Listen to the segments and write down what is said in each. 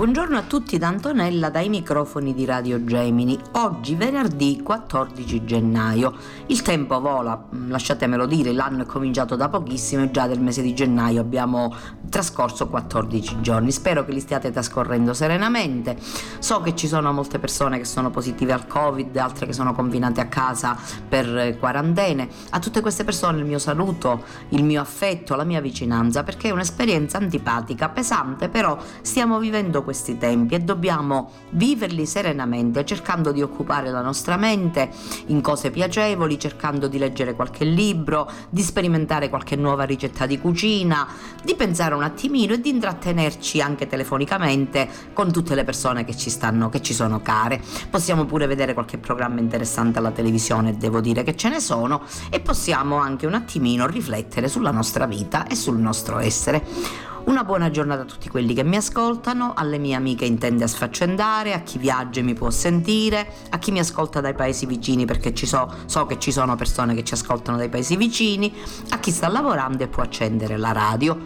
Buongiorno a tutti da Antonella dai microfoni di Radio Gemini. Oggi venerdì 14 gennaio. Il tempo vola, mm, lasciatemelo dire, l'anno è cominciato da pochissimo e già del mese di gennaio abbiamo trascorso 14 giorni. Spero che li stiate trascorrendo serenamente. So che ci sono molte persone che sono positive al Covid, altre che sono confinate a casa per quarantene. A tutte queste persone il mio saluto, il mio affetto, la mia vicinanza, perché è un'esperienza antipatica, pesante, però stiamo vivendo questi tempi e dobbiamo viverli serenamente, cercando di occupare la nostra mente in cose piacevoli, cercando di leggere qualche libro, di sperimentare qualche nuova ricetta di cucina, di pensare un attimino e di intrattenerci anche telefonicamente con tutte le persone che ci stanno, che ci sono care. Possiamo pure vedere qualche programma interessante alla televisione, devo dire che ce ne sono, e possiamo anche un attimino riflettere sulla nostra vita e sul nostro essere. Una buona giornata a tutti quelli che mi ascoltano, alle mie amiche intende a sfaccendare, a chi viaggia e mi può sentire, a chi mi ascolta dai paesi vicini perché so, so che ci sono persone che ci ascoltano dai paesi vicini, a chi sta lavorando e può accendere la radio.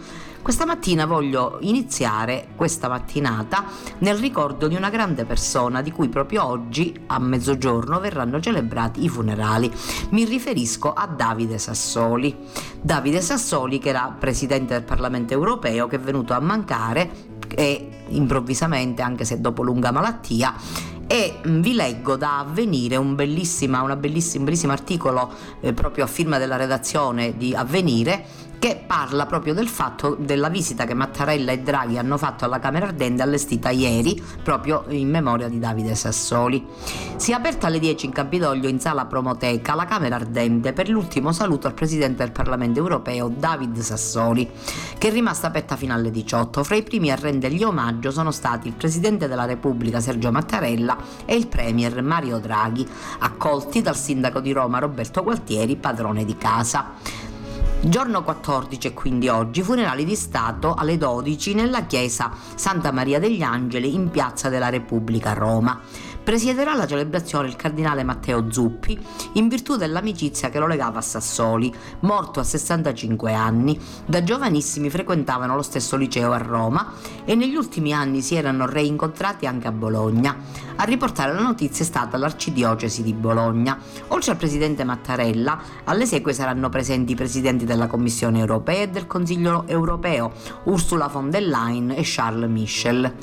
Questa mattina voglio iniziare questa mattinata nel ricordo di una grande persona di cui proprio oggi a mezzogiorno verranno celebrati i funerali. Mi riferisco a Davide Sassoli. Davide Sassoli che era presidente del Parlamento europeo che è venuto a mancare e improvvisamente anche se dopo lunga malattia e vi leggo da Avvenire un bellissima, bellissima, un bellissimo articolo eh, proprio a firma della redazione di Avvenire che parla proprio del fatto della visita che Mattarella e Draghi hanno fatto alla Camera Ardente allestita ieri proprio in memoria di Davide Sassoli. Si è aperta alle 10 in Campidoglio in sala Promoteca la Camera Ardente per l'ultimo saluto al Presidente del Parlamento europeo David Sassoli che è rimasta aperta fino alle 18. Fra i primi a rendergli omaggio sono stati il Presidente della Repubblica Sergio Mattarella e il Premier Mario Draghi, accolti dal Sindaco di Roma Roberto Gualtieri, padrone di casa. Giorno 14 e quindi oggi, funerali di Stato alle 12 nella chiesa Santa Maria degli Angeli in Piazza della Repubblica a Roma. Presiederà la celebrazione il cardinale Matteo Zuppi in virtù dell'amicizia che lo legava a Sassoli, morto a 65 anni. Da giovanissimi frequentavano lo stesso liceo a Roma e negli ultimi anni si erano reincontrati anche a Bologna. A riportare la notizia è stata l'arcidiocesi di Bologna. Oltre al presidente Mattarella, alle seque saranno presenti i presidenti della Commissione europea e del Consiglio europeo, Ursula von der Leyen e Charles Michel.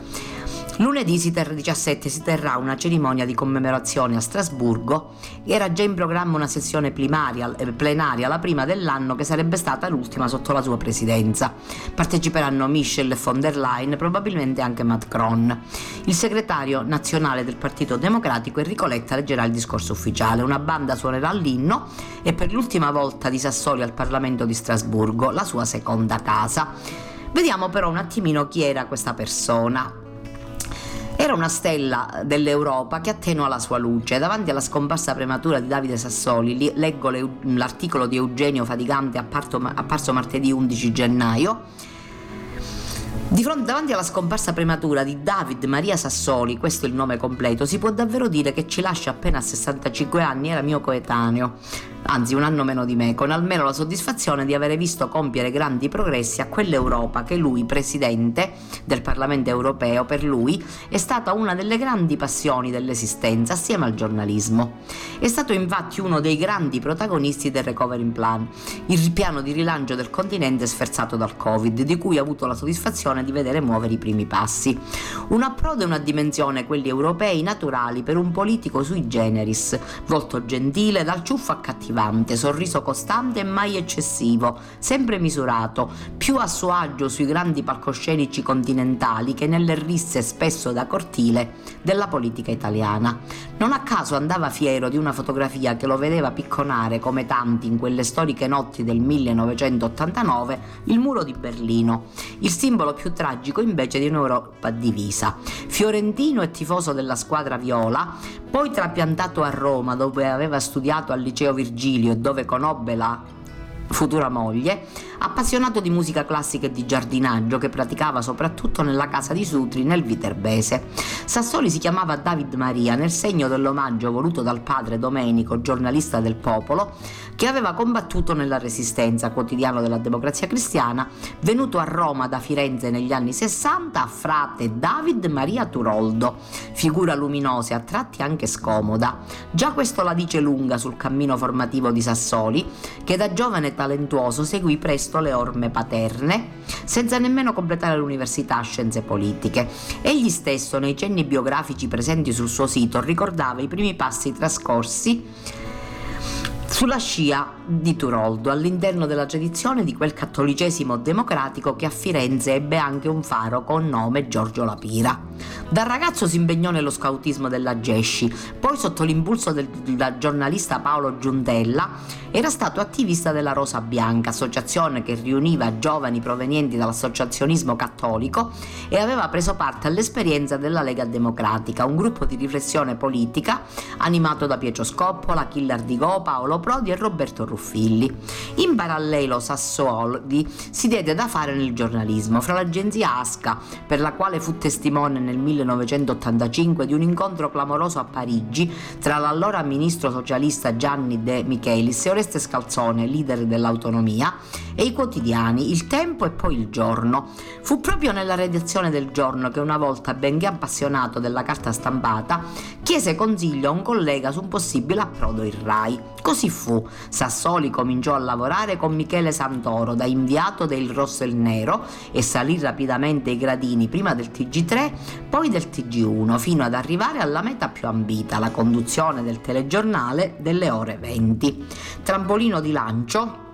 Lunedì 17 si terrà una cerimonia di commemorazione a Strasburgo. Era già in programma una sessione plenaria, eh, plenaria, la prima dell'anno che sarebbe stata l'ultima sotto la sua presidenza. Parteciperanno Michel von der Leyen, probabilmente anche Macron. Il segretario nazionale del Partito Democratico Enrico Letta leggerà il discorso ufficiale. Una banda suonerà l'inno e per l'ultima volta di Sassoli al Parlamento di Strasburgo, la sua seconda casa. Vediamo però un attimino chi era questa persona. Era una stella dell'Europa che attenua la sua luce. Davanti alla scomparsa prematura di Davide Sassoli, leggo l'articolo di Eugenio Fatigante apparso martedì 11 gennaio. Di fronte davanti alla scomparsa prematura di David Maria Sassoli, questo è il nome completo, si può davvero dire che ci lascia appena a 65 anni, era mio coetaneo. Anzi un anno meno di me, con almeno la soddisfazione di avere visto compiere grandi progressi a quell'Europa che lui, presidente del Parlamento europeo, per lui è stata una delle grandi passioni dell'esistenza assieme al giornalismo. È stato infatti uno dei grandi protagonisti del Recovery Plan, il piano di rilancio del continente sferzato dal Covid, di cui ha avuto la soddisfazione di vedere muovere i primi passi. Un approdo e una dimensione, quelli europei, naturali per un politico sui generis, volto gentile, dal ciuffo accattivante, sorriso costante e mai eccessivo, sempre misurato, più a suo agio sui grandi palcoscenici continentali che nelle risse spesso da cortile della politica italiana. Non a caso andava fiero di una fotografia che lo vedeva picconare come tanti in quelle storiche notti del 1989 il muro di Berlino, il simbolo più tragico invece di un'Europa divisa. Fiorentino e tifoso della squadra viola, poi trapiantato a Roma dove aveva studiato al liceo Virgilio e dove conobbe la futura moglie, appassionato di musica classica e di giardinaggio che praticava soprattutto nella casa di Sutri nel Viterbese. Sassoli si chiamava David Maria nel segno dell'omaggio voluto dal padre Domenico, giornalista del popolo, che aveva combattuto nella Resistenza, quotidiano della democrazia cristiana, venuto a Roma da Firenze negli anni 60 a frate David Maria Turoldo, figura luminosa e a tratti anche scomoda. Già questo la dice lunga sul cammino formativo di Sassoli, che da giovane talentuoso seguì presto le orme paterne, senza nemmeno completare l'università a scienze politiche. Egli stesso, nei cenni biografici presenti sul suo sito, ricordava i primi passi trascorsi sulla scia di Turoldo, all'interno della tradizione di quel cattolicesimo democratico che a Firenze ebbe anche un faro con nome Giorgio Lapira. Da ragazzo si impegnò nello scautismo della Gesci, poi sotto l'impulso del, del giornalista Paolo Giuntella era stato attivista della Rosa Bianca, associazione che riuniva giovani provenienti dall'associazionismo cattolico e aveva preso parte all'esperienza della Lega Democratica, un gruppo di riflessione politica animato da Pietro Scoppola, Killer Digò, Paolo Prodi e Roberto Ruffilli. In parallelo Sassoli si diede da fare nel giornalismo, fra l'agenzia Asca, per la quale fu testimone nel 1985 di un incontro clamoroso a Parigi tra l'allora ministro socialista Gianni De Michelis e Oreste Scalzone, leader dell'autonomia, e i quotidiani Il Tempo e poi Il Giorno. Fu proprio nella redazione del Giorno che una volta, benché appassionato della carta stampata, chiese consiglio a un collega su un possibile approdo in RAI. Così fu. Sassoli cominciò a lavorare con Michele Santoro da inviato del Rosso e il Nero e salì rapidamente i gradini prima del TG3, poi del TG1, fino ad arrivare alla meta più ambita, la conduzione del telegiornale delle ore 20 trampolino di lancio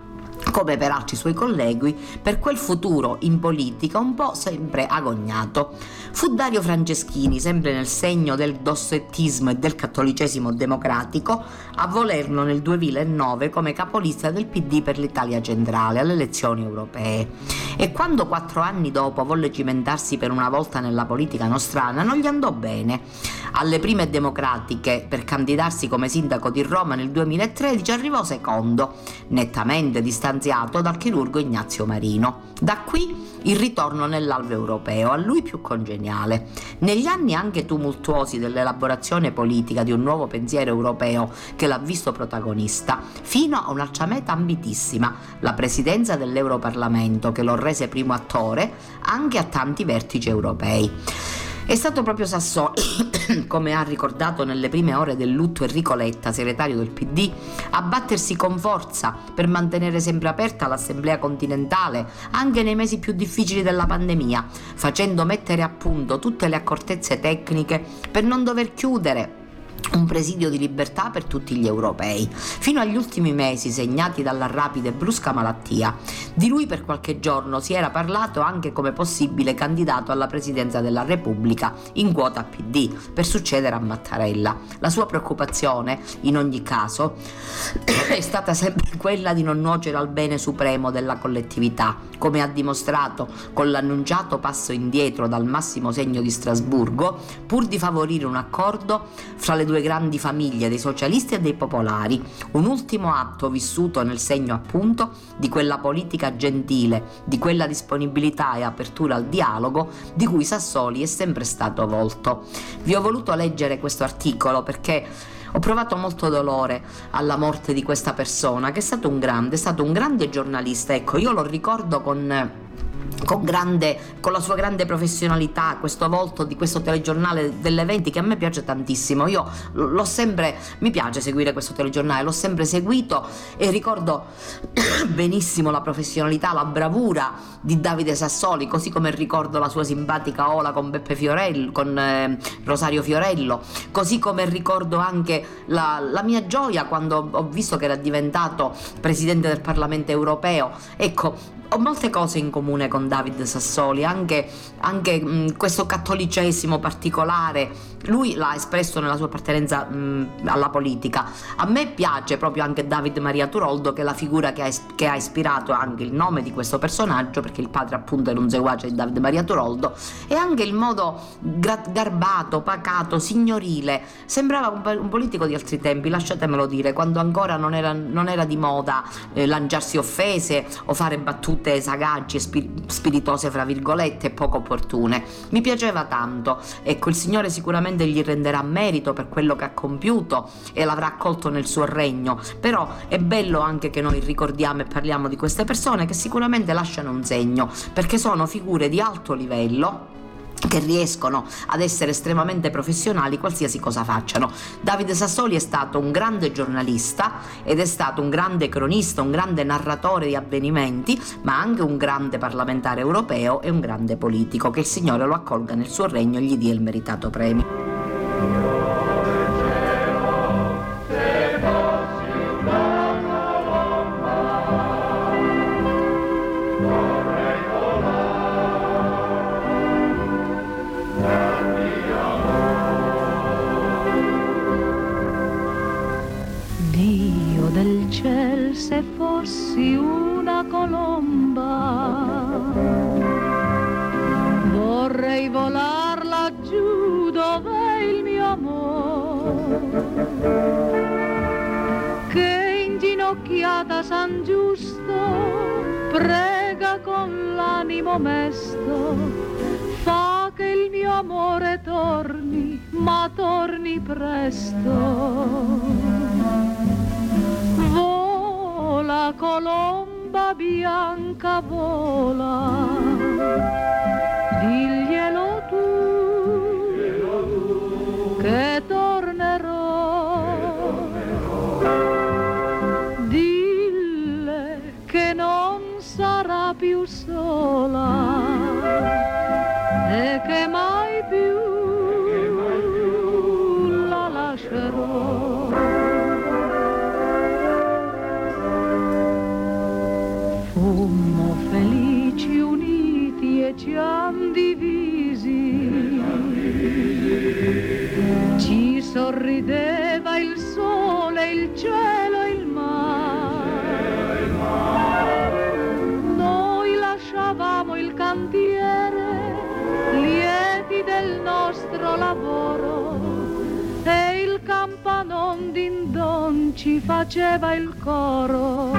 come per suoi colleghi, per quel futuro in politica un po' sempre agognato. Fu Dario Franceschini, sempre nel segno del dossettismo e del cattolicesimo democratico, a volerlo nel 2009 come capolista del PD per l'Italia centrale alle elezioni europee. E quando quattro anni dopo volle cimentarsi per una volta nella politica nostrana, non gli andò bene. Alle prime democratiche, per candidarsi come sindaco di Roma nel 2013, arrivò secondo, nettamente distanziato distanziato dal chirurgo Ignazio Marino. Da qui il ritorno nell'alveo europeo, a lui più congeniale. Negli anni anche tumultuosi dell'elaborazione politica di un nuovo pensiero europeo che l'ha visto protagonista, fino a un'altra meta ambitissima, la presidenza dell'Europarlamento che lo rese primo attore anche a tanti vertici europei. È stato proprio Sassoli, come ha ricordato nelle prime ore del lutto Enrico Letta, segretario del PD, a battersi con forza per mantenere sempre aperta l'Assemblea continentale anche nei mesi più difficili della pandemia, facendo mettere a punto tutte le accortezze tecniche per non dover chiudere un presidio di libertà per tutti gli europei, fino agli ultimi mesi segnati dalla rapida e brusca malattia. Di lui per qualche giorno si era parlato anche come possibile candidato alla presidenza della Repubblica in quota PD per succedere a Mattarella. La sua preoccupazione, in ogni caso, è stata sempre quella di non nuocere al bene supremo della collettività, come ha dimostrato con l'annunciato passo indietro dal massimo segno di Strasburgo, pur di favorire un accordo fra le due grandi famiglie dei socialisti e dei popolari, un ultimo atto vissuto nel segno appunto di quella politica gentile, di quella disponibilità e apertura al dialogo di cui Sassoli è sempre stato volto. Vi ho voluto leggere questo articolo perché Ho provato molto dolore alla morte di questa persona, che è stato un grande, è stato un grande giornalista. Ecco, io lo ricordo con con, grande, con, la sua grande professionalità, questo volto di questo telegiornale delle 20 che a me piace tantissimo. Io l'ho sempre, mi piace seguire questo telegiornale, l'ho sempre seguito e ricordo benissimo la professionalità, la bravura di Davide Sassoli, così come ricordo la sua simpatica ola con Beppe Fiorello, con eh, Rosario Fiorello, così come ricordo anche la, la mia gioia quando ho visto che era diventato presidente del Parlamento europeo. Ecco, ho molte cose in comune con David Sassoli, anche, anche mh, questo cattolicesimo particolare, lui l'ha espresso nella sua appartenenza mh, alla politica. A me piace proprio anche David Maria Turoldo, che è la figura che ha, che ha ispirato anche il nome di questo personaggio, perché il padre appunto era un seguace di David Maria Turoldo, e anche il modo gra- garbato, pacato, signorile. Sembrava un, un, politico di altri tempi, lasciatemelo dire, quando ancora non era, non era di moda eh, lanciarsi offese o fare battute battute sagaci e spiritose, fra virgolette, poco opportune. Mi piaceva tanto. Ecco, il Signore sicuramente gli renderà merito per quello che ha compiuto e l'avrà accolto nel suo regno. Però è bello anche che noi ricordiamo e parliamo di queste persone che sicuramente lasciano un segno, perché sono figure di alto livello che riescono ad essere estremamente professionali qualsiasi cosa facciano. Davide Sassoli è stato un grande giornalista ed è stato un grande cronista, un grande narratore di avvenimenti, ma anche un grande parlamentare europeo e un grande politico. Che il Signore lo accolga nel suo regno e gli dia il meritato premio. Fossi una colomba, vorrei volar laggiù dove il mio amore, che inginocchiata San Giusto prega con l'animo mesto, fa che il mio amore torni, ma torni presto la colomba bianca vola, diglielo tu che tornerò, faceva il coro.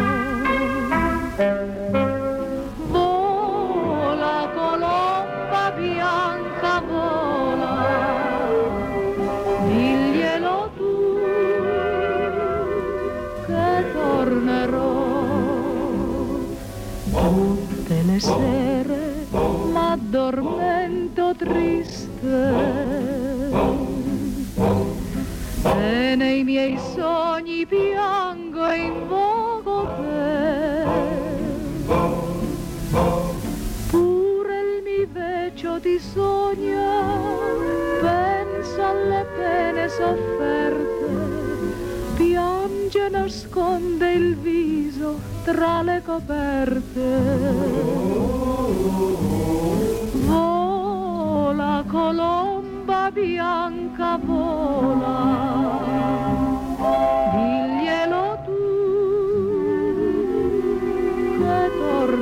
Il viso tra le coperte. Vola colomba bianca, vola, diglielo tu che tornerò.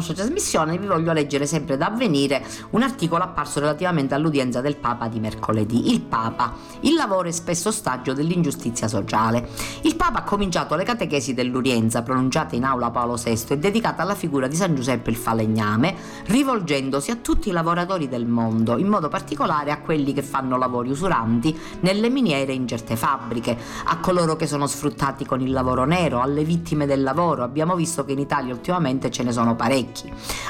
Nostra trasmissione vi voglio leggere sempre da avvenire un articolo apparso relativamente all'udienza del Papa di mercoledì. Il Papa, il lavoro è spesso ostaggio dell'ingiustizia sociale. Il Papa ha cominciato le catechesi dell'udienza pronunciate in aula Paolo VI e dedicata alla figura di San Giuseppe il falegname, rivolgendosi a tutti i lavoratori del mondo, in modo particolare a quelli che fanno lavori usuranti nelle miniere e in certe fabbriche, a coloro che sono sfruttati con il lavoro nero, alle vittime del lavoro. Abbiamo visto che in Italia ultimamente ce ne sono parecchi,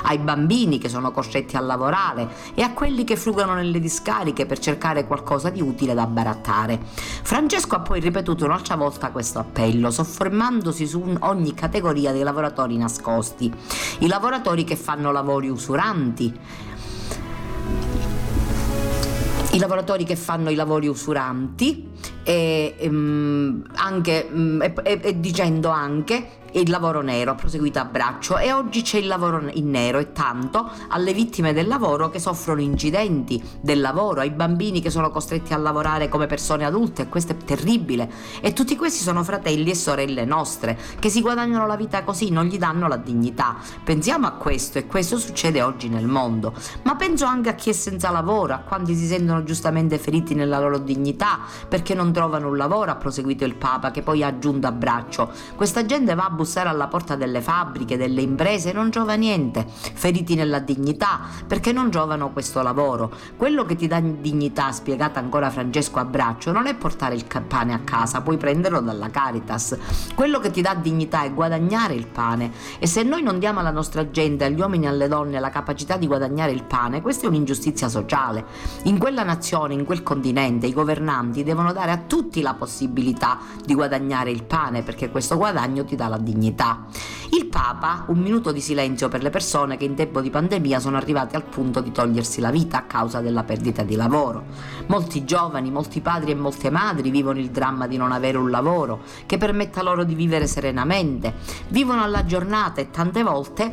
ai bambini che sono costretti a lavorare e a quelli che frugano nelle discariche per cercare qualcosa di utile da barattare. Francesco ha poi ripetuto un'altra volta questo appello, soffermandosi su ogni categoria dei lavoratori nascosti, i lavoratori che fanno lavori usuranti, i lavoratori che fanno i lavori usuranti e, anche, um, e, e, e dicendo anche il lavoro nero, ha proseguito a braccio e oggi c'è il lavoro in nero e tanto alle vittime del lavoro che soffrono incidenti del lavoro, ai bambini che sono costretti a lavorare come persone adulte, questo è terribile e tutti questi sono fratelli e sorelle nostre che si guadagnano la vita così, non gli danno la dignità. Pensiamo a questo e questo succede oggi nel mondo, ma penso anche a chi è senza lavoro, a quanti si sentono giustamente feriti nella loro dignità perché non trovano un lavoro, ha proseguito il Papa che poi ha aggiunto a braccio. Questa gente va a bussare alla porta delle fabbriche, delle imprese, non giova niente, feriti nella dignità, perché non giovano questo lavoro. Quello che ti dà dignità, spiegata ancora Francesco a braccio, non è portare il pane a casa, puoi prenderlo dalla Caritas. Quello che ti dà dignità è guadagnare il pane. E se noi non diamo alla nostra gente, agli uomini e alle donne, la capacità di guadagnare il pane, questa è un'ingiustizia sociale. In quella nazione, in quel continente, i governanti devono dare a tutti la possibilità di guadagnare il pane, perché questo guadagno ti dà la dignità dignità. Il Papa, un minuto di silenzio per le persone che in tempo di pandemia sono arrivate al punto di togliersi la vita a causa della perdita di lavoro. Molti giovani, molti padri e molte madri vivono il dramma di non avere un lavoro che permetta loro di vivere serenamente. Vivono alla giornata e tante volte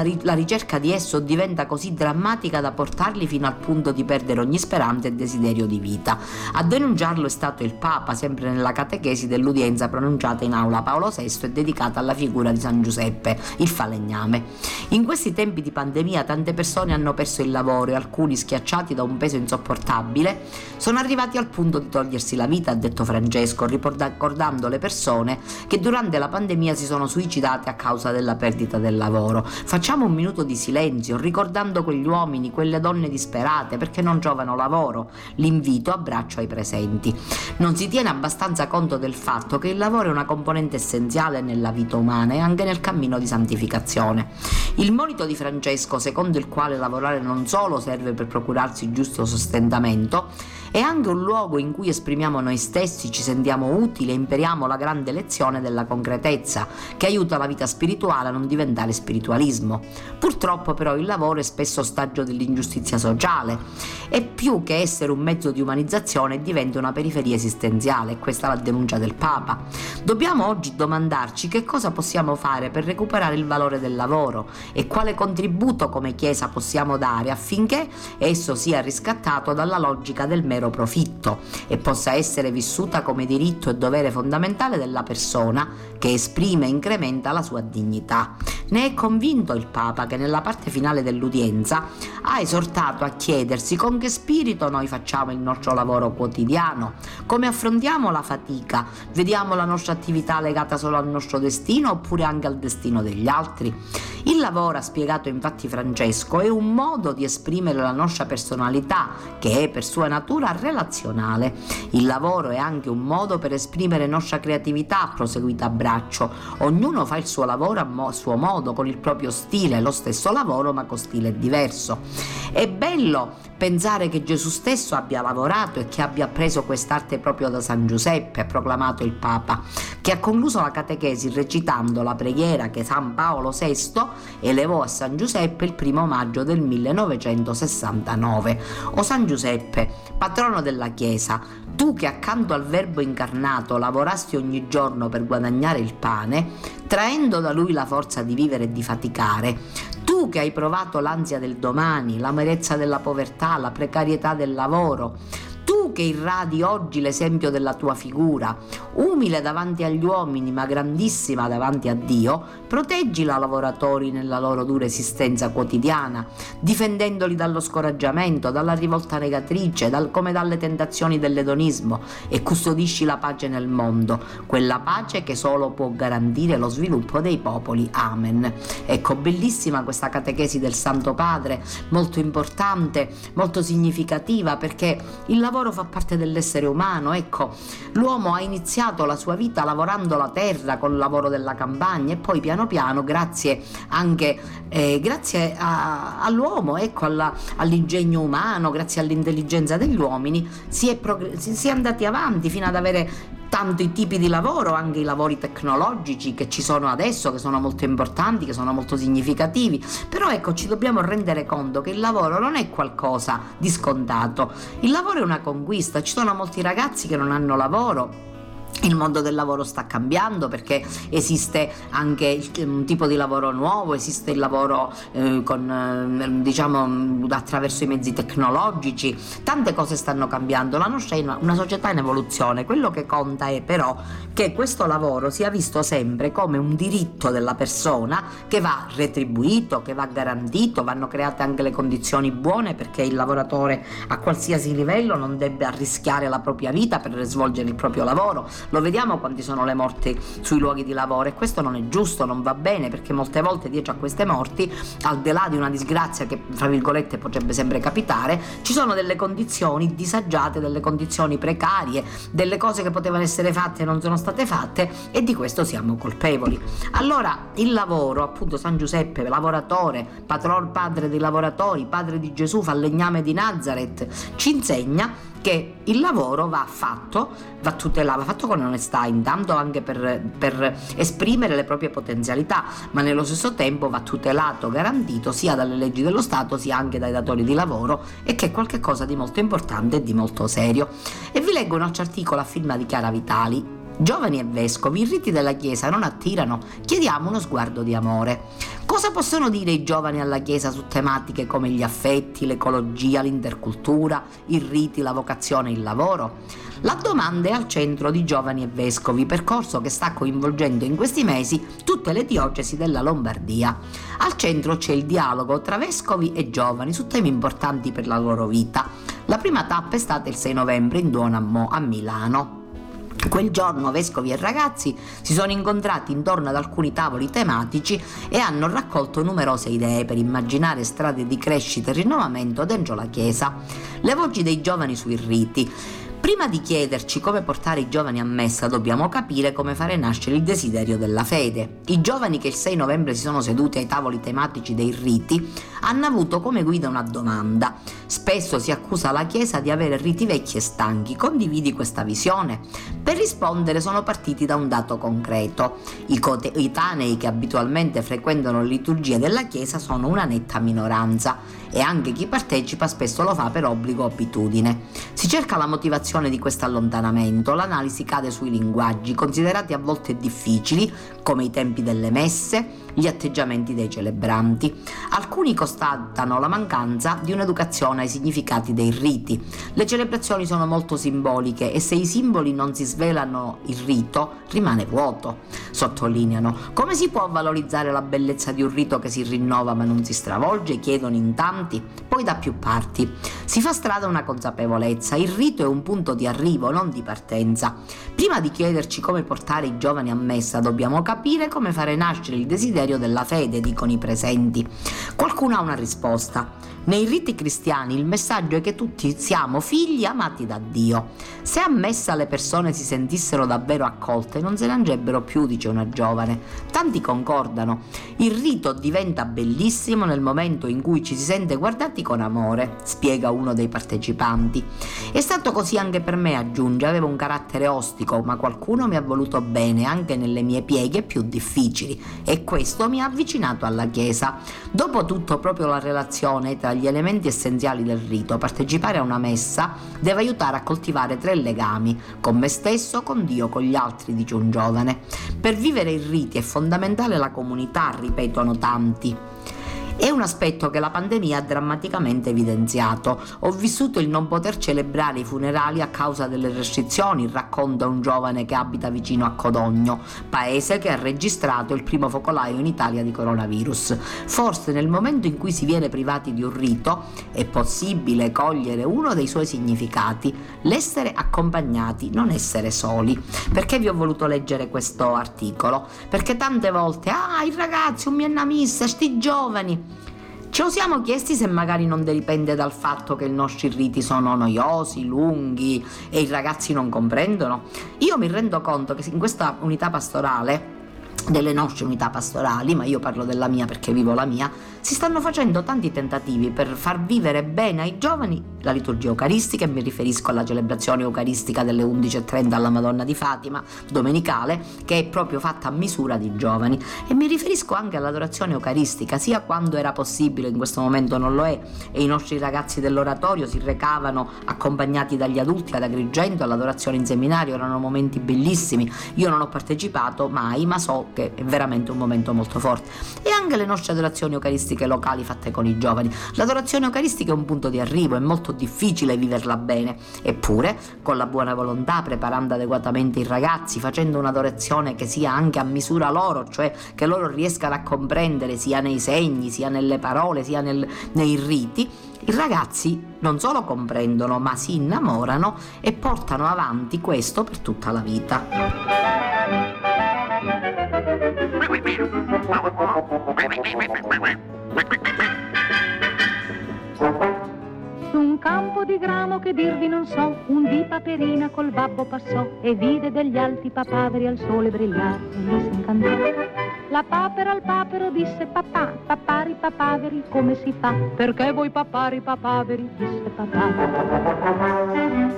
ri- la ricerca di esso diventa così drammatica da portarli fino al punto di perdere ogni speranza e desiderio di vita. A denunciarlo è stato il Papa, sempre nella catechesi dell'udienza pronunciata in aula Paolo VI e dedicata alla figura di San Giuseppe, il falegname. In questi tempi di pandemia tante persone hanno perso il lavoro e alcuni, schiacciati da un peso insopportabile, sono arrivati al punto di togliersi la vita, ha detto Francesco, ricordando le persone che durante la pandemia si sono suicidate a causa della perdita del lavoro. Facciamo un minuto di silenzio, ricordando quegli uomini, quelle donne disperate perché non trovano lavoro. L'invito abbraccio ai presenti. Non si tiene abbastanza conto del fatto che il lavoro è una componente essenziale nella vita umana e anche nel cammino di santificazione. Il monito di Francesco, secondo il quale lavorare non solo serve per procurarsi giusto sostentamento, è anche un luogo in cui esprimiamo noi stessi, ci sentiamo utili e imperiamo la grande lezione della concretezza, che aiuta la vita spirituale a non diventare spiritualismo. Purtroppo però il lavoro è spesso ostaggio dell'ingiustizia sociale e più che essere un mezzo di umanizzazione diventa una periferia esistenziale, questa è la denuncia del Papa. Dobbiamo oggi domandarci che cosa possiamo fare per recuperare il valore del lavoro e quale contributo come Chiesa possiamo dare affinché esso sia riscattato dalla logica del mero profitto e possa essere vissuta come diritto e dovere fondamentale della persona che esprime e incrementa la sua dignità. Ne è convinto il Papa che nella parte finale dell'udienza ha esortato a chiedersi con che spirito noi facciamo il nostro lavoro quotidiano, come affrontiamo la fatica, vediamo la nostra attività legata solo al nostro destino oppure anche al destino degli altri. Il lavoro, ha spiegato infatti Francesco, è un modo di esprimere la nostra personalità che è per sua natura relazionale. Il lavoro è anche un modo per esprimere nostra creatività, ha proseguito a braccio. Ognuno fa il suo lavoro a mo- suo modo, con il proprio stile, lo stesso lavoro ma con stile diverso. È bello pensare che Gesù stesso abbia lavorato e che abbia preso quest'arte proprio da San Giuseppe, ha proclamato il Papa, che ha concluso la catechesi recitando la preghiera che San Paolo VI elevò a San Giuseppe il primo maggio del 1969. O San Giuseppe, patrono della Chiesa, tu che accanto al Verbo incarnato lavorasti ogni giorno per guadagnare il pane, traendo da lui la forza di vivere e di faticare, tu che hai provato l'ansia del domani, l'amarezza della povertà, la precarietà del lavoro, tu che irradi oggi l'esempio della tua figura, umile davanti agli uomini ma grandissima davanti a Dio, proteggi i lavoratori nella loro dura esistenza quotidiana, difendendoli dallo scoraggiamento, dalla rivolta negatrice, dal, come dalle tentazioni dell'edonismo e custodisci la pace nel mondo, quella pace che solo può garantire lo sviluppo dei popoli. Amen. Ecco, bellissima questa catechesi del Santo Padre, molto importante, molto significativa perché il lavoro fa parte dell'essere umano. Ecco, l'uomo ha iniziato la sua vita lavorando la terra con il lavoro della campagna e poi piano piano, grazie anche eh, grazie a, all'uomo, ecco, alla, all'ingegno umano, grazie all'intelligenza degli uomini, si è, progr- si è andati avanti fino ad avere tanti tipi di lavoro, anche i lavori tecnologici che ci sono adesso, che sono molto importanti, che sono molto significativi, però ecco ci dobbiamo rendere conto che il lavoro non è qualcosa di scontato, il lavoro è una conquista, ci sono molti ragazzi che non hanno lavoro il mondo del lavoro sta cambiando perché esiste anche un tipo di lavoro nuovo, esiste il lavoro eh, con, eh, diciamo, attraverso i mezzi tecnologici, tante cose stanno cambiando, la nostra è una, società in evoluzione, quello che conta è però che questo lavoro sia visto sempre come un diritto della persona che va retribuito, che va garantito, vanno create anche le condizioni buone perché il lavoratore a qualsiasi livello non debba rischiare la propria vita per svolgere il proprio lavoro lo vediamo quanti sono le morti sui luoghi di lavoro e questo non è giusto, non va bene perché molte volte dietro a queste morti, al di là di una disgrazia che fra virgolette potrebbe sempre capitare, ci sono delle condizioni disagiate, delle condizioni precarie, delle cose che potevano essere fatte e non sono state fatte e di questo siamo colpevoli. Allora il lavoro, appunto San Giuseppe, lavoratore, patron padre dei lavoratori, padre di Gesù, falegname di Nazareth, ci insegna che il lavoro va fatto, va tutelato, va fatto con onestà, intanto anche per, per, esprimere le proprie potenzialità, ma nello stesso tempo va tutelato, garantito sia dalle leggi dello Stato sia anche dai datori di lavoro e che è qualcosa di molto importante e di molto serio. E vi leggo un altro articolo a firma di Chiara Vitali, Giovani e vescovi, i riti della Chiesa non attirano, chiediamo uno sguardo di amore. Cosa possono dire i giovani alla Chiesa su tematiche come gli affetti, l'ecologia, l'intercultura, i riti, la vocazione il lavoro? La domanda è al centro di Giovani e Vescovi, percorso che sta coinvolgendo in questi mesi tutte le diocesi della Lombardia. Al centro c'è il dialogo tra vescovi e giovani su temi importanti per la loro vita. La prima tappa è stata il 6 novembre in Duonamo a Milano. Quel giorno vescovi e ragazzi si sono incontrati intorno ad alcuni tavoli tematici e hanno raccolto numerose idee per immaginare strade di crescita e rinnovamento dentro la Chiesa. Le voci dei giovani sui riti. Prima di chiederci come portare i giovani a messa dobbiamo capire come fare nascere il desiderio della fede. I giovani che il 6 novembre si sono seduti ai tavoli tematici dei riti hanno avuto come guida una domanda. Spesso si accusa la Chiesa di avere riti vecchi e stanchi. Condividi questa visione? Per rispondere sono partiti da un dato concreto. I coetanei che abitualmente frequentano liturgie della Chiesa sono una netta minoranza e anche chi partecipa spesso lo fa per obbligo o abitudine. Si cerca la motivazione di questo allontanamento, l'analisi cade sui linguaggi, considerati a volte difficili, come i tempi delle messe, gli atteggiamenti dei celebranti. Alcuni constatano la mancanza di un'educazione ai significati dei riti. Le celebrazioni sono molto simboliche e se i simboli non si svelano il rito, rimane vuoto. Sottolineano. Come si può valorizzare la bellezza di un rito che si rinnova ma non si stravolge? Chiedono in tanti poi da più parti. Si fa strada una consapevolezza, il rito è un punto di arrivo, non di partenza. Prima di chiederci come portare i giovani a messa, dobbiamo capire come fare nascere il desiderio della fede, dicono i presenti. Qualcuno ha una risposta. Nei riti cristiani il messaggio è che tutti siamo figli amati da Dio. Se a messa le persone si sentissero davvero accolte, non se ne andrebbero più, dice una giovane. Tanti concordano. Il rito diventa bellissimo nel momento in cui ci si sente guardati con amore, spiega uno dei partecipanti. È stato così anche per me, aggiunge, avevo un carattere ostico, ma qualcuno mi ha voluto bene anche nelle mie pieghe più difficili e questo mi ha avvicinato alla Chiesa. Dopotutto proprio la relazione tra gli elementi essenziali del rito, partecipare a una messa deve aiutare a coltivare tre legami, con me stesso, con Dio, con gli altri, dice un giovane. Per vivere i riti è fondamentale la comunità, ripetono tanti. È un aspetto che la pandemia ha drammaticamente evidenziato. Ho vissuto il non poter celebrare i funerali a causa delle restrizioni, racconta un giovane che abita vicino a Codogno, paese che ha registrato il primo focolaio in Italia di coronavirus. Forse nel momento in cui si viene privati di un rito è possibile cogliere uno dei suoi significati, l'essere accompagnati, non essere soli. Perché vi ho voluto leggere questo articolo? Perché tante volte, ah, i ragazzi, un mia missa, sti giovani, ci siamo chiesti se magari non dipende dal fatto che i nostri riti sono noiosi, lunghi e i ragazzi non comprendono? Io mi rendo conto che in questa unità pastorale delle nostre unità pastorali, ma io parlo della mia perché vivo la mia, si stanno facendo tanti tentativi per far vivere bene ai giovani la liturgia eucaristica e mi riferisco alla celebrazione eucaristica delle 11.30 alla Madonna di Fatima, domenicale, che è proprio fatta a misura di giovani. E mi riferisco anche all'adorazione eucaristica, sia quando era possibile, in questo momento non lo è, e i nostri ragazzi dell'oratorio si recavano accompagnati dagli adulti ad Agrigento all'adorazione in seminario, erano momenti bellissimi, io non ho partecipato mai, ma so che è veramente un momento molto forte. E anche le nostre adorazioni eucaristiche locali fatte con i giovani. L'adorazione eucaristica è un punto di arrivo, è molto difficile viverla bene, eppure con la buona volontà, preparando adeguatamente i ragazzi, facendo un'adorazione che sia anche a misura loro, cioè che loro riescano a comprendere sia nei segni, sia nelle parole, sia nel, nei riti, i ragazzi non solo comprendono, ma si innamorano e portano avanti questo per tutta la vita. Su un campo di grano che dirvi non so, un di paperina col babbo passò e vide degli alti papaveri al sole brillare e gli si incantò. La papera al papero disse papà, papari papaveri come si fa? Perché voi papari papaveri? disse papà.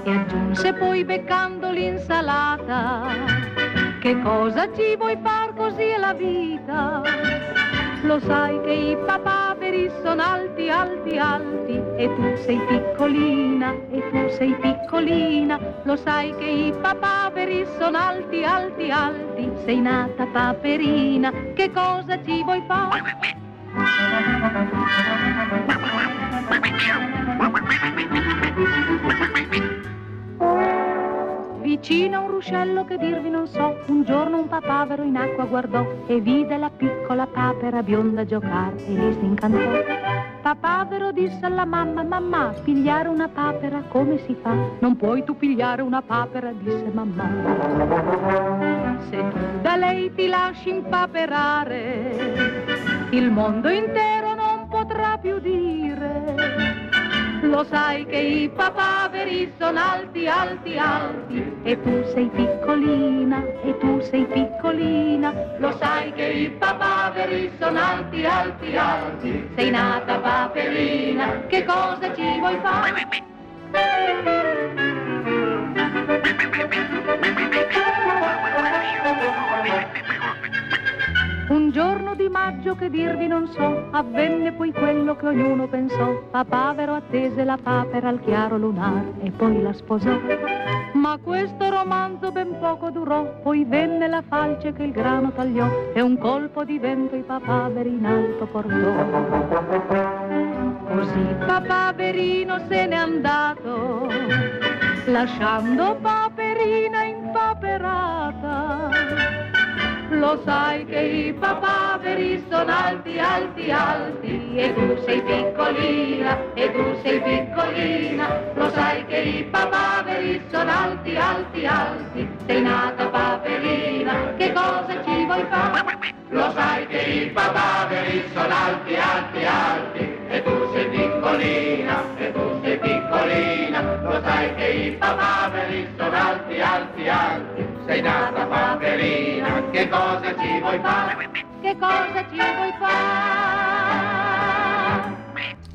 E aggiunse poi beccando l'insalata che cosa ci vuoi far così è la vita? Lo sai che i papaveri sono alti, alti, alti e tu sei piccolina, e tu sei piccolina. Lo sai che i papaveri sono alti, alti, alti, sei nata paperina, che cosa ci vuoi fare? Vicino un ruscello che dirvi non so, un giorno un papavero in acqua guardò e vide la piccola papera bionda giocare e lì si incantò. Papavero disse alla mamma, mamma, pigliare una papera come si fa? Non puoi tu pigliare una papera, disse mamma. Se tu da lei ti lasci impaperare, il mondo intero non potrà più dire lo sai che i papaveri sono alti, alti, alti e tu sei piccolina, e tu sei piccolina. Lo sai che i papaveri sono alti, alti, alti. Sei nata paperina, che cosa ci vuoi fare? Un giorno di maggio che dirvi non so, avvenne poi quello che ognuno pensò. Papavero attese la papera al chiaro lunare e poi la sposò. Ma questo romanzo ben poco durò, poi venne la falce che il grano tagliò e un colpo di vento i papaveri in alto portò. Così papaverino se n'è andato, lasciando paperina impaperata lo sai che i papaveri sono alti, alti, alti e tu sei piccolina, e tu sei piccolina. Lo sai che i papaveri sono alti, alti, alti, sei nata paperina, che cosa ci vuoi fare? Lo sai che i papaveri sono alti, alti, alti e tu sei piccolina, e tu sei piccolina. Lo sai che i papaveri sono alti, alti, alti sei nata paperina, che cosa ci vuoi fare? Che cosa ci vuoi fare?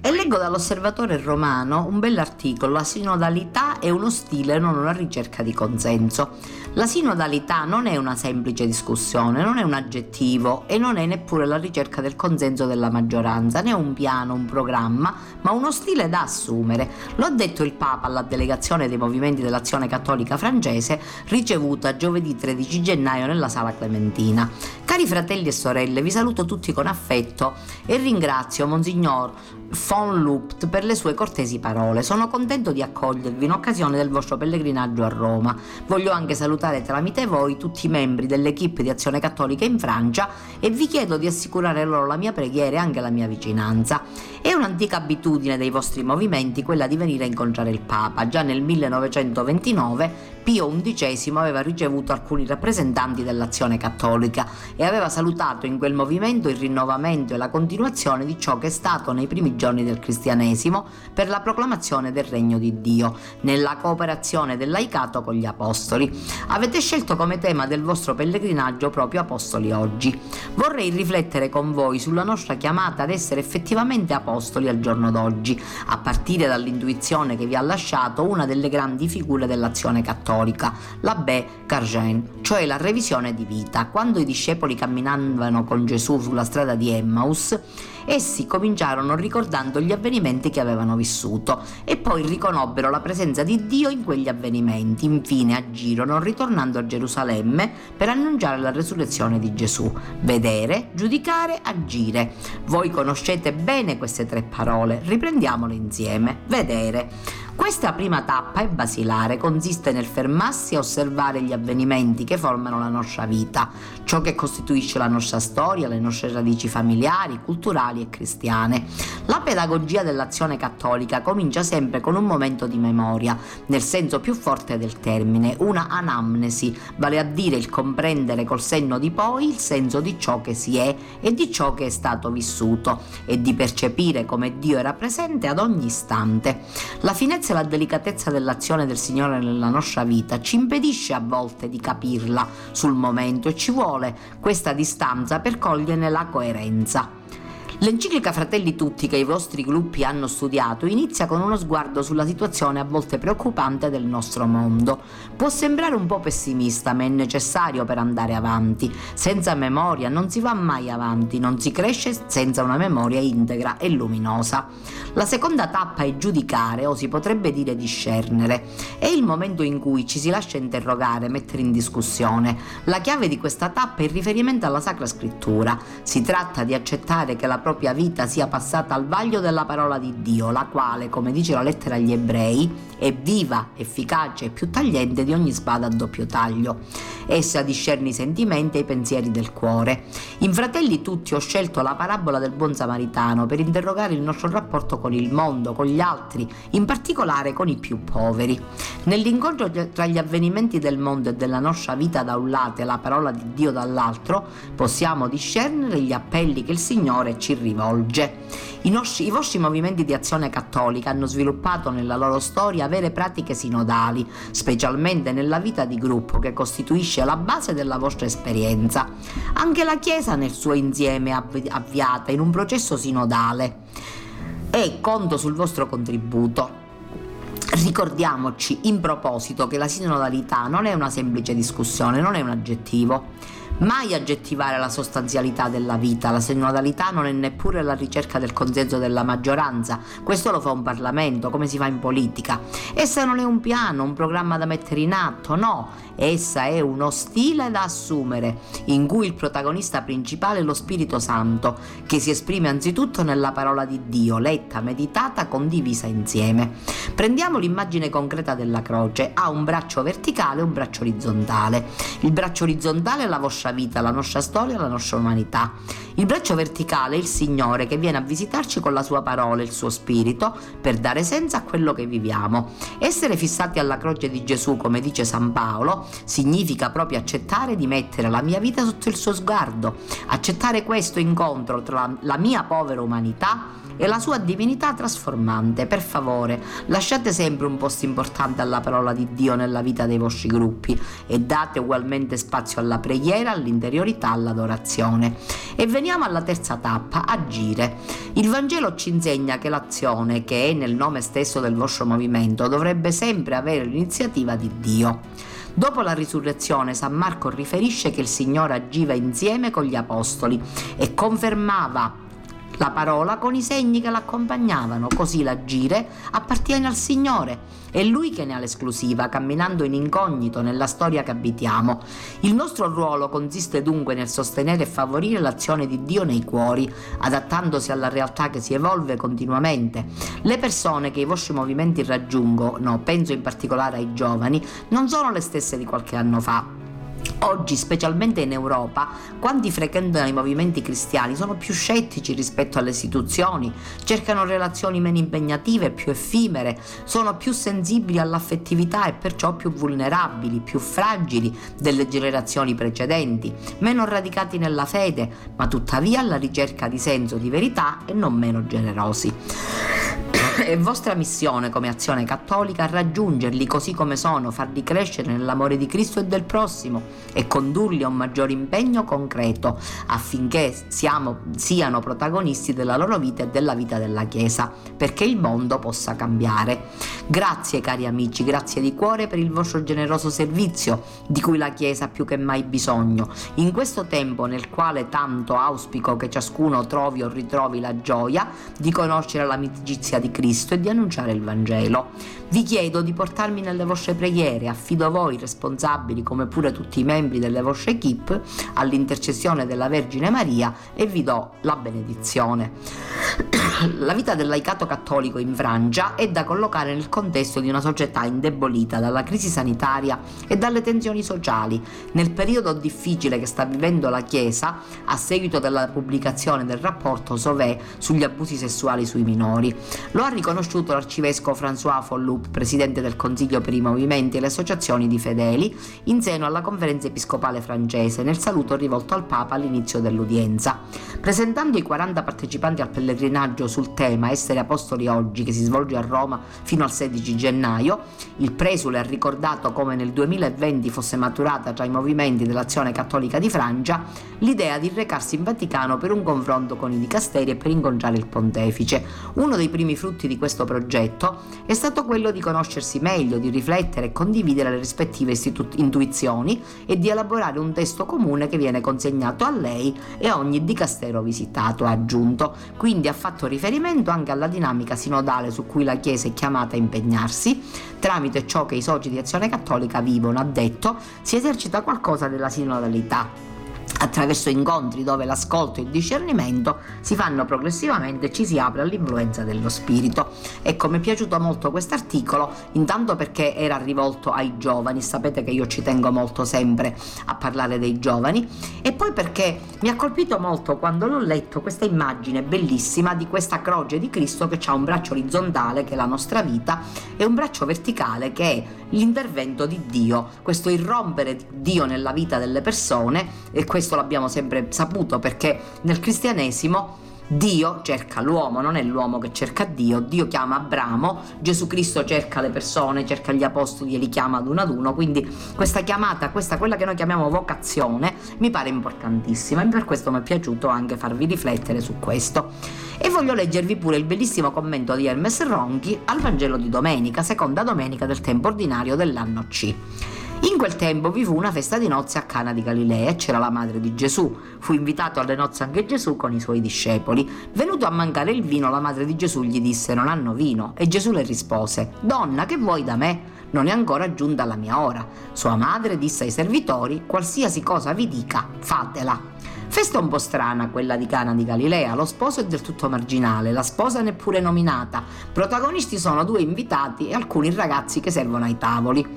E leggo dall'osservatore romano un bell'articolo, La sinodalità è uno stile, non una ricerca di consenso. La sinodalità non è una semplice discussione, non è un aggettivo e non è neppure la ricerca del consenso della maggioranza, né un piano, un programma, ma uno stile da assumere. Lo ha detto il Papa alla delegazione dei movimenti dell'azione cattolica francese ricevuta giovedì 13 gennaio nella sala Clementina. Cari fratelli e sorelle, vi saluto tutti con affetto e ringrazio Monsignor von Lupt per le sue cortesi parole. Sono contento di accogliervi in occasione del vostro pellegrinaggio a Roma. Voglio anche salutare tramite voi tutti i membri dell'equipe di Azione Cattolica in Francia e vi chiedo di assicurare loro la mia preghiera e anche la mia vicinanza. È un'antica abitudine dei vostri movimenti quella di venire a incontrare il Papa. Già nel 1929 Pio XI aveva ricevuto alcuni rappresentanti dell'azione cattolica e aveva salutato in quel movimento il rinnovamento e la continuazione di ciò che è stato nei primi giorni del cristianesimo per la proclamazione del regno di Dio, nella cooperazione del laicato con gli apostoli. Avete scelto come tema del vostro pellegrinaggio proprio apostoli oggi. Vorrei riflettere con voi sulla nostra chiamata ad essere effettivamente apostoli al giorno d'oggi, a partire dall'intuizione che vi ha lasciato una delle grandi figure dell'azione cattolica cattolica, la Be Cargen, cioè la revisione di vita. Quando i discepoli camminavano con Gesù sulla strada di Emmaus, essi cominciarono ricordando gli avvenimenti che avevano vissuto e poi riconobbero la presenza di Dio in quegli avvenimenti. Infine agirono ritornando a Gerusalemme per annunciare la resurrezione di Gesù. Vedere, giudicare, agire. Voi conoscete bene queste tre parole, riprendiamole insieme. Vedere. Questa prima tappa è basilare, consiste nel fermarsi a osservare gli avvenimenti che formano la nostra vita, ciò che costituisce la nostra storia, le nostre radici familiari, culturali e cristiane. La pedagogia dell'azione cattolica comincia sempre con un momento di memoria, nel senso più forte del termine, una anamnesi, vale a dire il comprendere col senno di poi il senso di ciò che si è e di ciò che è stato vissuto e di percepire come Dio era presente ad ogni istante. La finezza e la delicatezza dell'azione del Signore nella nostra vita ci impedisce a volte di capirla sul momento e ci vuole questa distanza per coglierne la coerenza. L'enciclica Fratelli Tutti che i vostri gruppi hanno studiato inizia con uno sguardo sulla situazione a volte preoccupante del nostro mondo. Può sembrare un po' pessimista, ma è necessario per andare avanti. Senza memoria non si va mai avanti, non si cresce senza una memoria integra e luminosa. La seconda tappa è giudicare, o si potrebbe dire discernere. È il momento in cui ci si lascia interrogare, mettere in discussione. La chiave di questa tappa è il riferimento alla Sacra Scrittura. Si tratta di accettare che la propria propria vita sia passata al vaglio della parola di Dio, la quale, come dice la lettera agli ebrei, è viva, efficace e più tagliente di ogni spada a doppio taglio. Essa discerne i sentimenti e i pensieri del cuore. In Fratelli tutti ho scelto la parabola del buon samaritano per interrogare il nostro rapporto con il mondo, con gli altri, in particolare con i più poveri. Nell'incontro tra gli avvenimenti del mondo e della nostra vita da un lato e la parola di Dio dall'altro, possiamo discernere gli appelli che il Signore ci rivolge. I, nostri, I, vostri movimenti di azione cattolica hanno sviluppato nella loro storia vere pratiche sinodali, specialmente nella vita di gruppo che costituisce la base della vostra esperienza. Anche la Chiesa nel suo insieme è avviata in un processo sinodale e conto sul vostro contributo. Ricordiamoci in proposito che la sinodalità non è una semplice discussione, non è un aggettivo mai aggettivare la sostanzialità della vita. La sinodalità non è neppure la ricerca del consenso della maggioranza, questo lo fa un Parlamento, come si fa in politica. Essa non è un piano, un programma da mettere in atto, no, essa è uno stile da assumere, in cui il protagonista principale è lo Spirito Santo, che si esprime anzitutto nella parola di Dio, letta, meditata, condivisa insieme. Prendiamo l'immagine concreta della croce, ha un braccio verticale e un braccio orizzontale. Il braccio orizzontale è la vostra vita, la nostra storia, la nostra umanità. Il braccio verticale è il Signore che viene a visitarci con la sua parola, il suo spirito, per dare senso a quello che viviamo. Essere fissati alla croce di Gesù, come dice San Paolo, significa proprio accettare di mettere la mia vita sotto il suo sguardo, accettare questo incontro tra la mia povera umanità e la sua divinità trasformante. Per favore, lasciate sempre un posto importante alla parola di Dio nella vita dei vostri gruppi e date ugualmente spazio alla preghiera, all'interiorità, all'adorazione. E veniamo alla terza tappa, agire. Il Vangelo ci insegna che l'azione, che è nel nome stesso del vostro movimento, dovrebbe sempre avere l'iniziativa di Dio. Dopo la risurrezione, San Marco riferisce che il Signore agiva insieme con gli apostoli e confermava la parola con i segni che l'accompagnavano, così l'agire appartiene al Signore. È Lui che ne ha l'esclusiva, camminando in incognito nella storia che abitiamo. Il nostro ruolo consiste dunque nel sostenere e favorire l'azione di Dio nei cuori, adattandosi alla realtà che si evolve continuamente. Le persone che i vostri movimenti raggiungono, penso in particolare ai giovani, non sono le stesse di qualche anno fa Oggi, specialmente in Europa, quanti frequentano i movimenti cristiani sono più scettici rispetto alle istituzioni, cercano relazioni meno impegnative, più effimere, sono più sensibili all'affettività e perciò più vulnerabili, più fragili delle generazioni precedenti, meno radicati nella fede, ma tuttavia alla ricerca di senso di verità e non meno generosi. È vostra missione come azione cattolica raggiungerli così come sono, farli crescere nell'amore di Cristo e del prossimo e condurli a un maggiore impegno concreto affinché siamo, siano protagonisti della loro vita e della vita della Chiesa, perché il mondo possa cambiare. Grazie cari amici, grazie di cuore per il vostro generoso servizio di cui la Chiesa ha più che mai bisogno. In questo tempo nel quale tanto auspico che ciascuno trovi o ritrovi la gioia di conoscere l'amicizia di Cristo e di annunciare il Vangelo. Vi chiedo di portarmi nelle vostre preghiere, affido a voi responsabili come pure tutti i membri delle vostre equip all'intercessione della Vergine Maria e vi do la benedizione. La vita del laicato cattolico in Francia è da collocare nel contesto di una società indebolita dalla crisi sanitaria e dalle tensioni sociali. Nel periodo difficile che sta vivendo la Chiesa, a seguito della pubblicazione del rapporto Sauvé sugli abusi sessuali sui minori, lo ha riconosciuto l'arcivescovo François Folloup, presidente del Consiglio per i movimenti e le associazioni di fedeli, in seno alla conferenza episcopale francese, nel saluto rivolto al Papa all'inizio dell'udienza. Presentando i 40 partecipanti al pellegrinaggio sul tema Essere Apostoli oggi, che si svolge a Roma fino al 16 gennaio, il presule ha ricordato come nel 2020 fosse maturata tra i movimenti dell'azione cattolica di Francia l'idea di recarsi in Vaticano per un confronto con i dicasteri e per incontrare il pontefice. Uno dei primi frutti di questo progetto è stato quello di conoscersi meglio, di riflettere e condividere le rispettive istitu- intuizioni e di elaborare un testo comune che viene consegnato a lei e a ogni dicastero visitato, ha aggiunto. Quindi ha fatto riferimento anche alla dinamica sinodale su cui la Chiesa è chiamata a impegnarsi, tramite ciò che i soci di Azione Cattolica vivono, ha detto, si esercita qualcosa della sinodalità attraverso incontri dove l'ascolto e il discernimento si fanno progressivamente e ci si apre all'influenza dello spirito. Ecco, mi è piaciuto molto questo articolo, intanto perché era rivolto ai giovani, sapete che io ci tengo molto sempre a parlare dei giovani, e poi perché mi ha colpito molto quando l'ho letto questa immagine bellissima di questa croce di Cristo che ha un braccio orizzontale, che è la nostra vita, e un braccio verticale, che è l'intervento di Dio, questo irrompere di Dio nella vita delle persone, e questo l'abbiamo sempre saputo perché nel cristianesimo Dio cerca l'uomo, non è l'uomo che cerca Dio, Dio chiama Abramo, Gesù Cristo cerca le persone, cerca gli apostoli e li chiama ad uno ad uno, quindi questa chiamata, questa quella che noi chiamiamo vocazione, mi pare importantissima e per questo mi è piaciuto anche farvi riflettere su questo. E voglio leggervi pure il bellissimo commento di Hermes Ronchi al Vangelo di domenica, seconda domenica del tempo ordinario dell'anno C. In quel tempo vi fu una festa di nozze a Cana di Galilea e c'era la madre di Gesù. Fu invitato alle nozze anche Gesù con i suoi discepoli. Venuto a mancare il vino, la madre di Gesù gli disse: Non hanno vino. E Gesù le rispose: Donna, che vuoi da me? Non è ancora giunta la mia ora. Sua madre disse ai servitori: Qualsiasi cosa vi dica, fatela. Festa un po' strana quella di Cana di Galilea, lo sposo è del tutto marginale, la sposa neppure nominata, protagonisti sono due invitati e alcuni ragazzi che servono ai tavoli.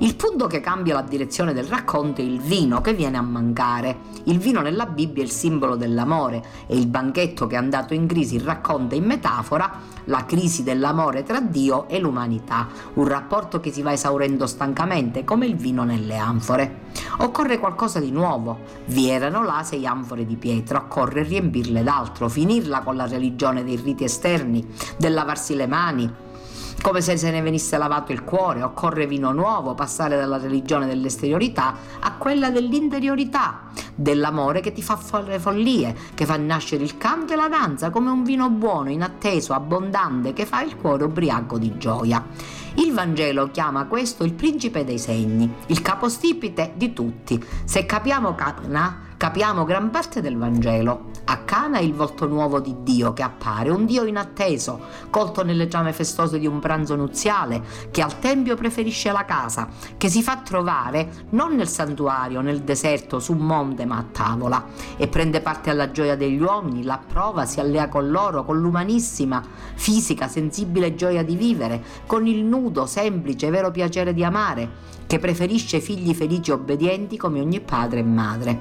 Il punto che cambia la direzione del racconto è il vino che viene a mancare. Il vino nella Bibbia è il simbolo dell'amore e il banchetto che è andato in crisi racconta in metafora la crisi dell'amore tra Dio e l'umanità, un rapporto che si va esaurendo stancamente come il vino nelle anfore. Occorre qualcosa di nuovo. Vi erano là sei anfore anfore di pietra, occorre riempirle d'altro, finirla con la religione dei riti esterni, del lavarsi le mani, come se se ne venisse lavato il cuore, occorre vino nuovo, passare dalla religione dell'esteriorità a quella dell'interiorità, dell'amore che ti fa fare follie, che fa nascere il canto e la danza come un vino buono, inatteso, abbondante, che fa il cuore ubriaco di gioia. Il Vangelo chiama questo il principe dei segni, il capostipite di tutti. Se capiamo Cana, capiamo gran parte del Vangelo. A Cana è il volto nuovo di Dio che appare, un Dio inatteso, colto nel legame festoso di un pranzo nuziale, che al Tempio preferisce la casa, che si fa trovare non nel santuario, nel deserto, su un monte, ma a tavola, e prende parte alla gioia degli uomini, la prova, si allea con loro, con l'umanissima, fisica, sensibile gioia di vivere, con il nudo, semplice, vero piacere di amare, che preferisce figli felici e obbedienti come ogni padre e madre.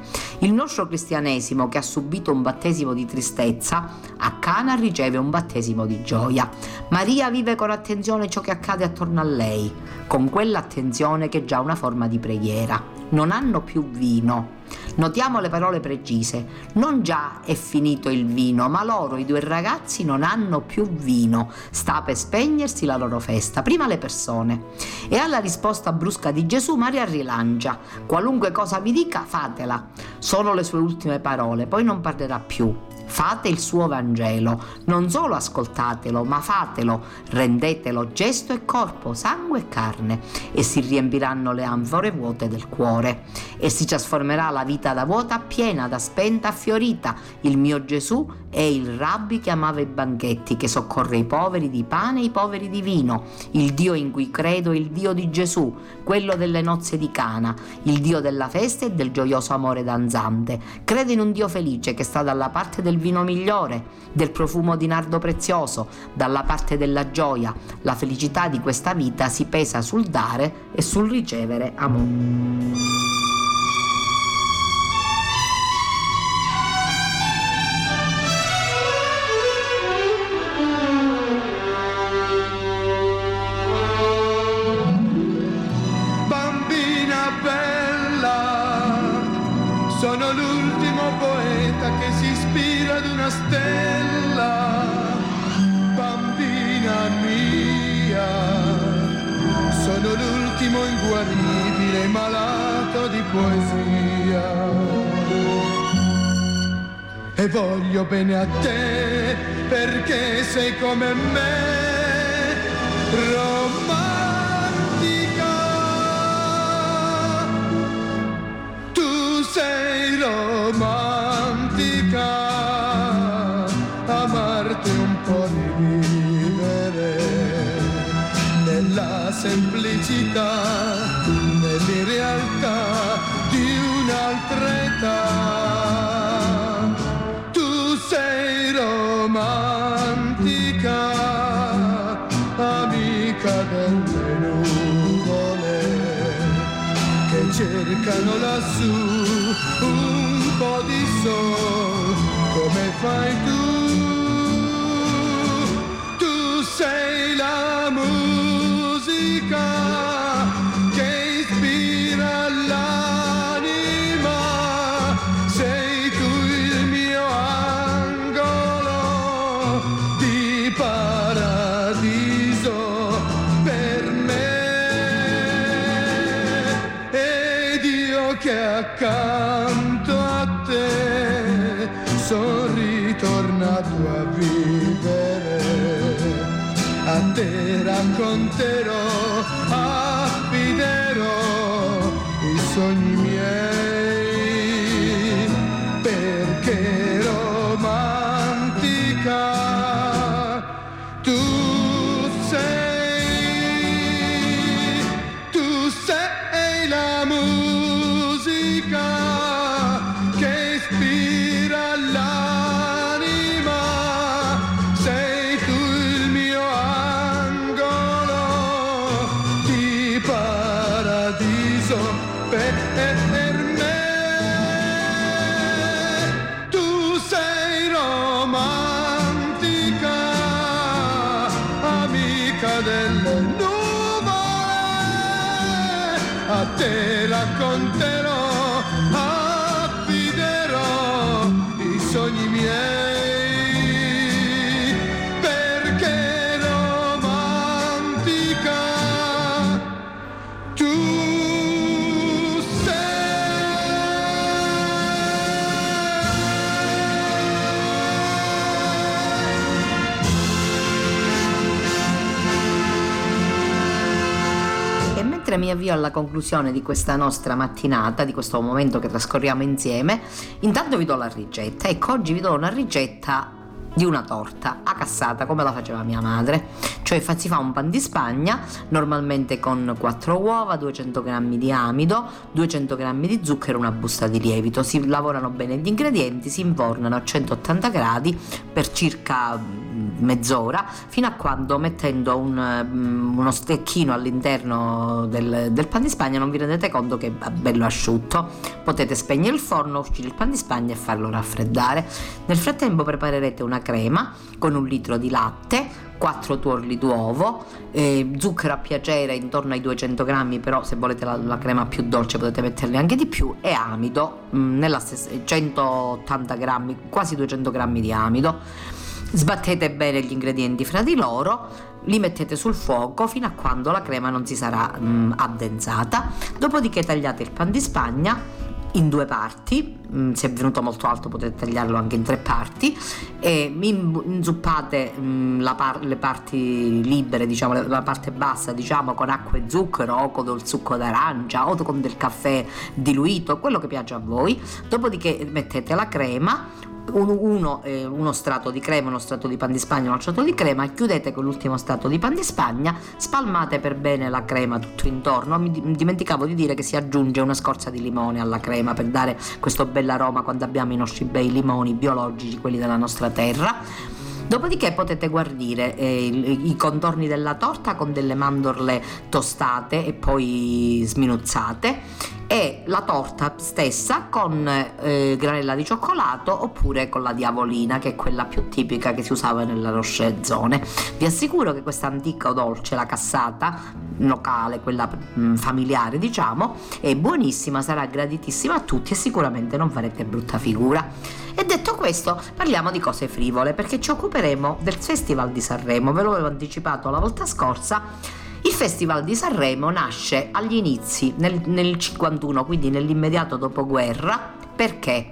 Il nostro cristianesimo, che ha subito un battesimo di tristezza, a Cana riceve un battesimo di gioia. Maria vive con attenzione ciò che accade attorno a lei, con quell'attenzione che è già una forma di preghiera. Non hanno più vino Notiamo le parole precise. Non già è finito il vino, ma loro, i due ragazzi, non hanno più vino. Sta per spegnersi la loro festa. Prima le persone. E alla risposta brusca di Gesù, Maria rilancia. Qualunque cosa vi dica, fatela. Sono le sue ultime parole, poi non parlerà più. Fate il suo Vangelo, non solo ascoltatelo, ma fatelo, rendetelo gesto e corpo, sangue e carne, e si riempiranno le anfore vuote del cuore, e si trasformerà la vita da vuota a piena, da spenta a fiorita. Il mio Gesù è il rabbi che amava i banchetti, che soccorre i poveri di pane e i poveri di vino. Il Dio in cui credo è il Dio di Gesù, quello delle nozze di Cana, il Dio della festa e del gioioso amore danzante. Credo in un Dio felice che sta dalla parte del vino migliore, del profumo di nardo prezioso, dalla parte della gioia. La felicità di questa vita si pesa sul dare e sul ricevere amore. E voglio bene a te perché sei come me. Romantica. Tu sei romantica. Amarti un po' di vivere nella semplicità nell'irrealtà di un'altra età romantica, amica delle nuvole che cercano lassù un po' di sol come fai tu. Tu sei te mi avvio alla conclusione di questa nostra mattinata, di questo momento che trascorriamo insieme, intanto vi do la ricetta. Ecco, oggi vi do una ricetta di una torta a cassata come la faceva mia madre cioè si fa un pan di spagna normalmente con 4 uova 200 g di amido 200 g di zucchero una busta di lievito si lavorano bene gli ingredienti si infornano a 180 gradi per circa mezz'ora fino a quando mettendo un, mm, uno stecchino all'interno del, del pan di spagna non vi rendete conto che è bello asciutto potete spegnere il forno uscire il pan di spagna e farlo raffreddare nel frattempo preparerete una crema con un litro di latte, 4 tuorli d'uovo, eh, zucchero a piacere intorno ai 200 grammi, però se volete la, la crema più dolce potete metterne anche di più, e amido, mh, mm, stessa, 180 grammi, quasi 200 grammi di amido. Sbattete bene gli ingredienti fra di loro, li mettete sul fuoco fino a quando la crema non si sarà mh, mm, addensata, dopodiché tagliate il pan di spagna in due parti, mm, se è venuto molto alto potete tagliarlo anche in tre parti. E inzuppate mm, par- le parti libere, diciamo la parte bassa diciamo con acqua e zucchero o con del succo d'arancia o con del caffè diluito, quello che piace a voi, dopodiché mettete la crema uno, uno, eh, uno, strato di crema, uno strato di pan di spagna, uno strato di crema, chiudete con l'ultimo strato di pan di spagna, spalmate per bene la crema tutto intorno. Mi dimenticavo di dire che si aggiunge una scorza di limone alla crema per dare questo bell'aroma quando abbiamo i nostri bei limoni biologici, quelli della nostra terra. Dopodiché potete guardire eh, i contorni della torta con delle mandorle tostate e poi sminuzzate e la torta stessa con eh, granella di cioccolato oppure con la diavolina che è quella più tipica che si usava nella Roche Zone. Vi assicuro che questa antica dolce, la cassata locale, quella mh, mm, familiare diciamo, è buonissima, sarà graditissima a tutti e sicuramente non farete brutta figura. E detto questo, parliamo di cose frivole perché ci occuperemo del Festival di Sanremo, ve l'avevo anticipato la volta scorsa il Festival di Sanremo nasce agli inizi, nel, nel 51, quindi nell'immediato dopoguerra, perché?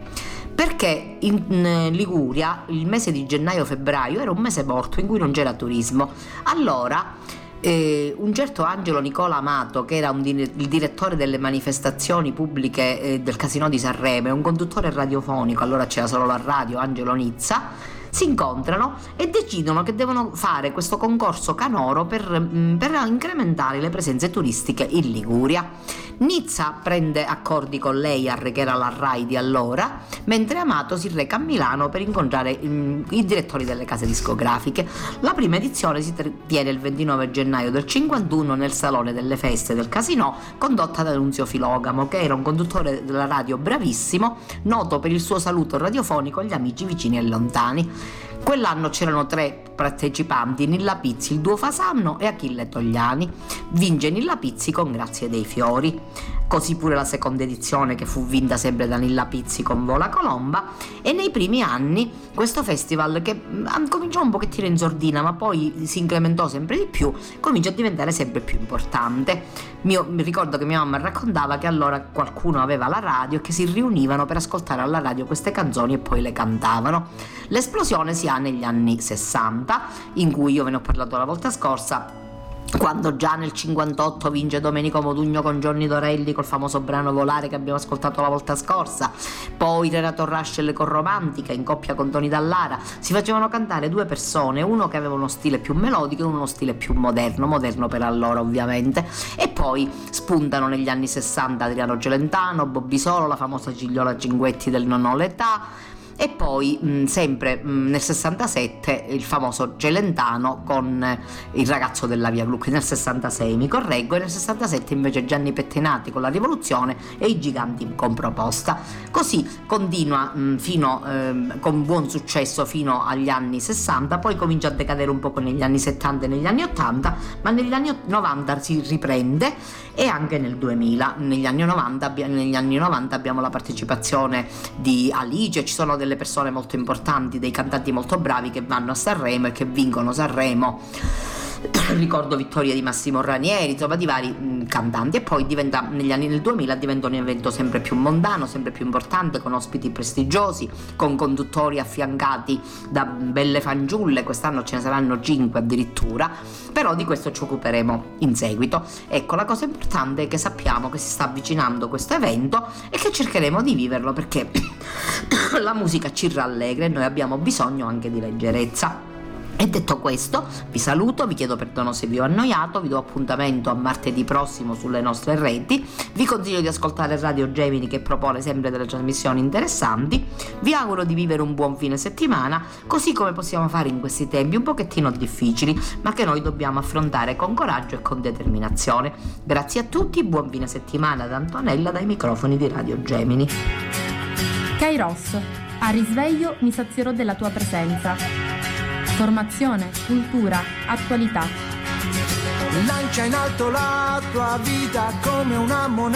Perché in Liguria il mese di gennaio-febbraio era un mese morto in cui non c'era turismo. Allora eh, un certo Angelo Nicola Amato, che era un, il direttore delle manifestazioni pubbliche eh, del Casino di Sanremo, un conduttore radiofonico, allora c'era solo la radio, Angelo Nizza, si incontrano e decidono che devono fare questo concorso canoro per, mm, per incrementare le presenze turistiche in Liguria. Nizza prende accordi con lei a era la RAI di allora, mentre Amato si reca a Milano per incontrare um, i direttori delle case discografiche. La prima edizione si tiene il 29 gennaio del 51 nel Salone delle Feste del Casino, condotta da Nunzio Filogamo, che era un conduttore della radio bravissimo, noto per il suo saluto radiofonico agli amici vicini e lontani. Quell'anno c'erano tre partecipanti, Nilla Pizzi, il duo Fasanno e Achille Togliani. Vince Nilla Pizzi con Grazie dei Fiori. Così pure la seconda edizione che fu vinta sempre da Nilla Pizzi con Vola Colomba e nei primi anni questo festival che mm, cominciò un pochettino in sordina ma poi si incrementò sempre di più, comincia a diventare sempre più importante. Mio, mi ricordo che mia mamma raccontava che allora qualcuno aveva la radio e che si riunivano per ascoltare alla radio queste canzoni e poi le cantavano. L'esplosione si ha negli anni 60 in cui io ve ne ho parlato la volta scorsa quando già nel 58 vince Domenico Modugno con Johnny Dorelli col famoso brano Volare che abbiamo ascoltato la volta scorsa, poi Renato Raschel con Romantica in coppia con Tony Dallara, si facevano cantare due persone, uno che aveva uno stile più melodico e uno stile più moderno, moderno per allora ovviamente, e poi spuntano negli anni 60 Adriano Celentano, Bobby Solo, la famosa Gigliola Cinguetti del Non ho l'età, e poi mh, sempre mh, nel 67 il famoso Celentano con eh, il ragazzo della Via Gluck nel 66 mi correggo e nel 67 invece Gianni Pettinati con la rivoluzione e i giganti con proposta così continua mh, fino, ehm, con buon successo fino agli anni 60 poi comincia a decadere un po' negli anni 70 e negli anni 80 ma negli anni 90 si riprende e anche nel 2000 negli anni 90, negli anni 90 abbiamo la partecipazione di Alice ci sono delle delle persone molto importanti, dei cantanti molto bravi che vanno a Sanremo e che vincono Sanremo ricordo vittorie di Massimo Ranieri, insomma di vari mh, cantanti e poi diventa, negli anni del 2000 diventa un evento sempre più mondano, sempre più importante, con ospiti prestigiosi, con conduttori affiancati da belle fanciulle, quest'anno ce ne saranno 5 addirittura, però di questo ci occuperemo in seguito. Ecco, la cosa importante è che sappiamo che si sta avvicinando questo evento e che cercheremo di viverlo perché la musica ci rallegra e noi abbiamo bisogno anche di leggerezza. E detto questo, vi saluto, vi chiedo perdono se vi ho annoiato, vi do appuntamento a martedì prossimo sulle nostre reti, vi consiglio di ascoltare Radio Gemini che propone sempre delle trasmissioni interessanti, vi auguro di vivere un buon fine settimana, così come possiamo fare in questi tempi un pochettino difficili, ma che noi dobbiamo affrontare con coraggio e con determinazione. Grazie a tutti, buon fine settimana da Antonella dai microfoni di Radio Gemini. Kairos, a risveglio mi sazierò della tua presenza. Formazione, cultura, attualità. Lancia in alto la tua vita come una moneta.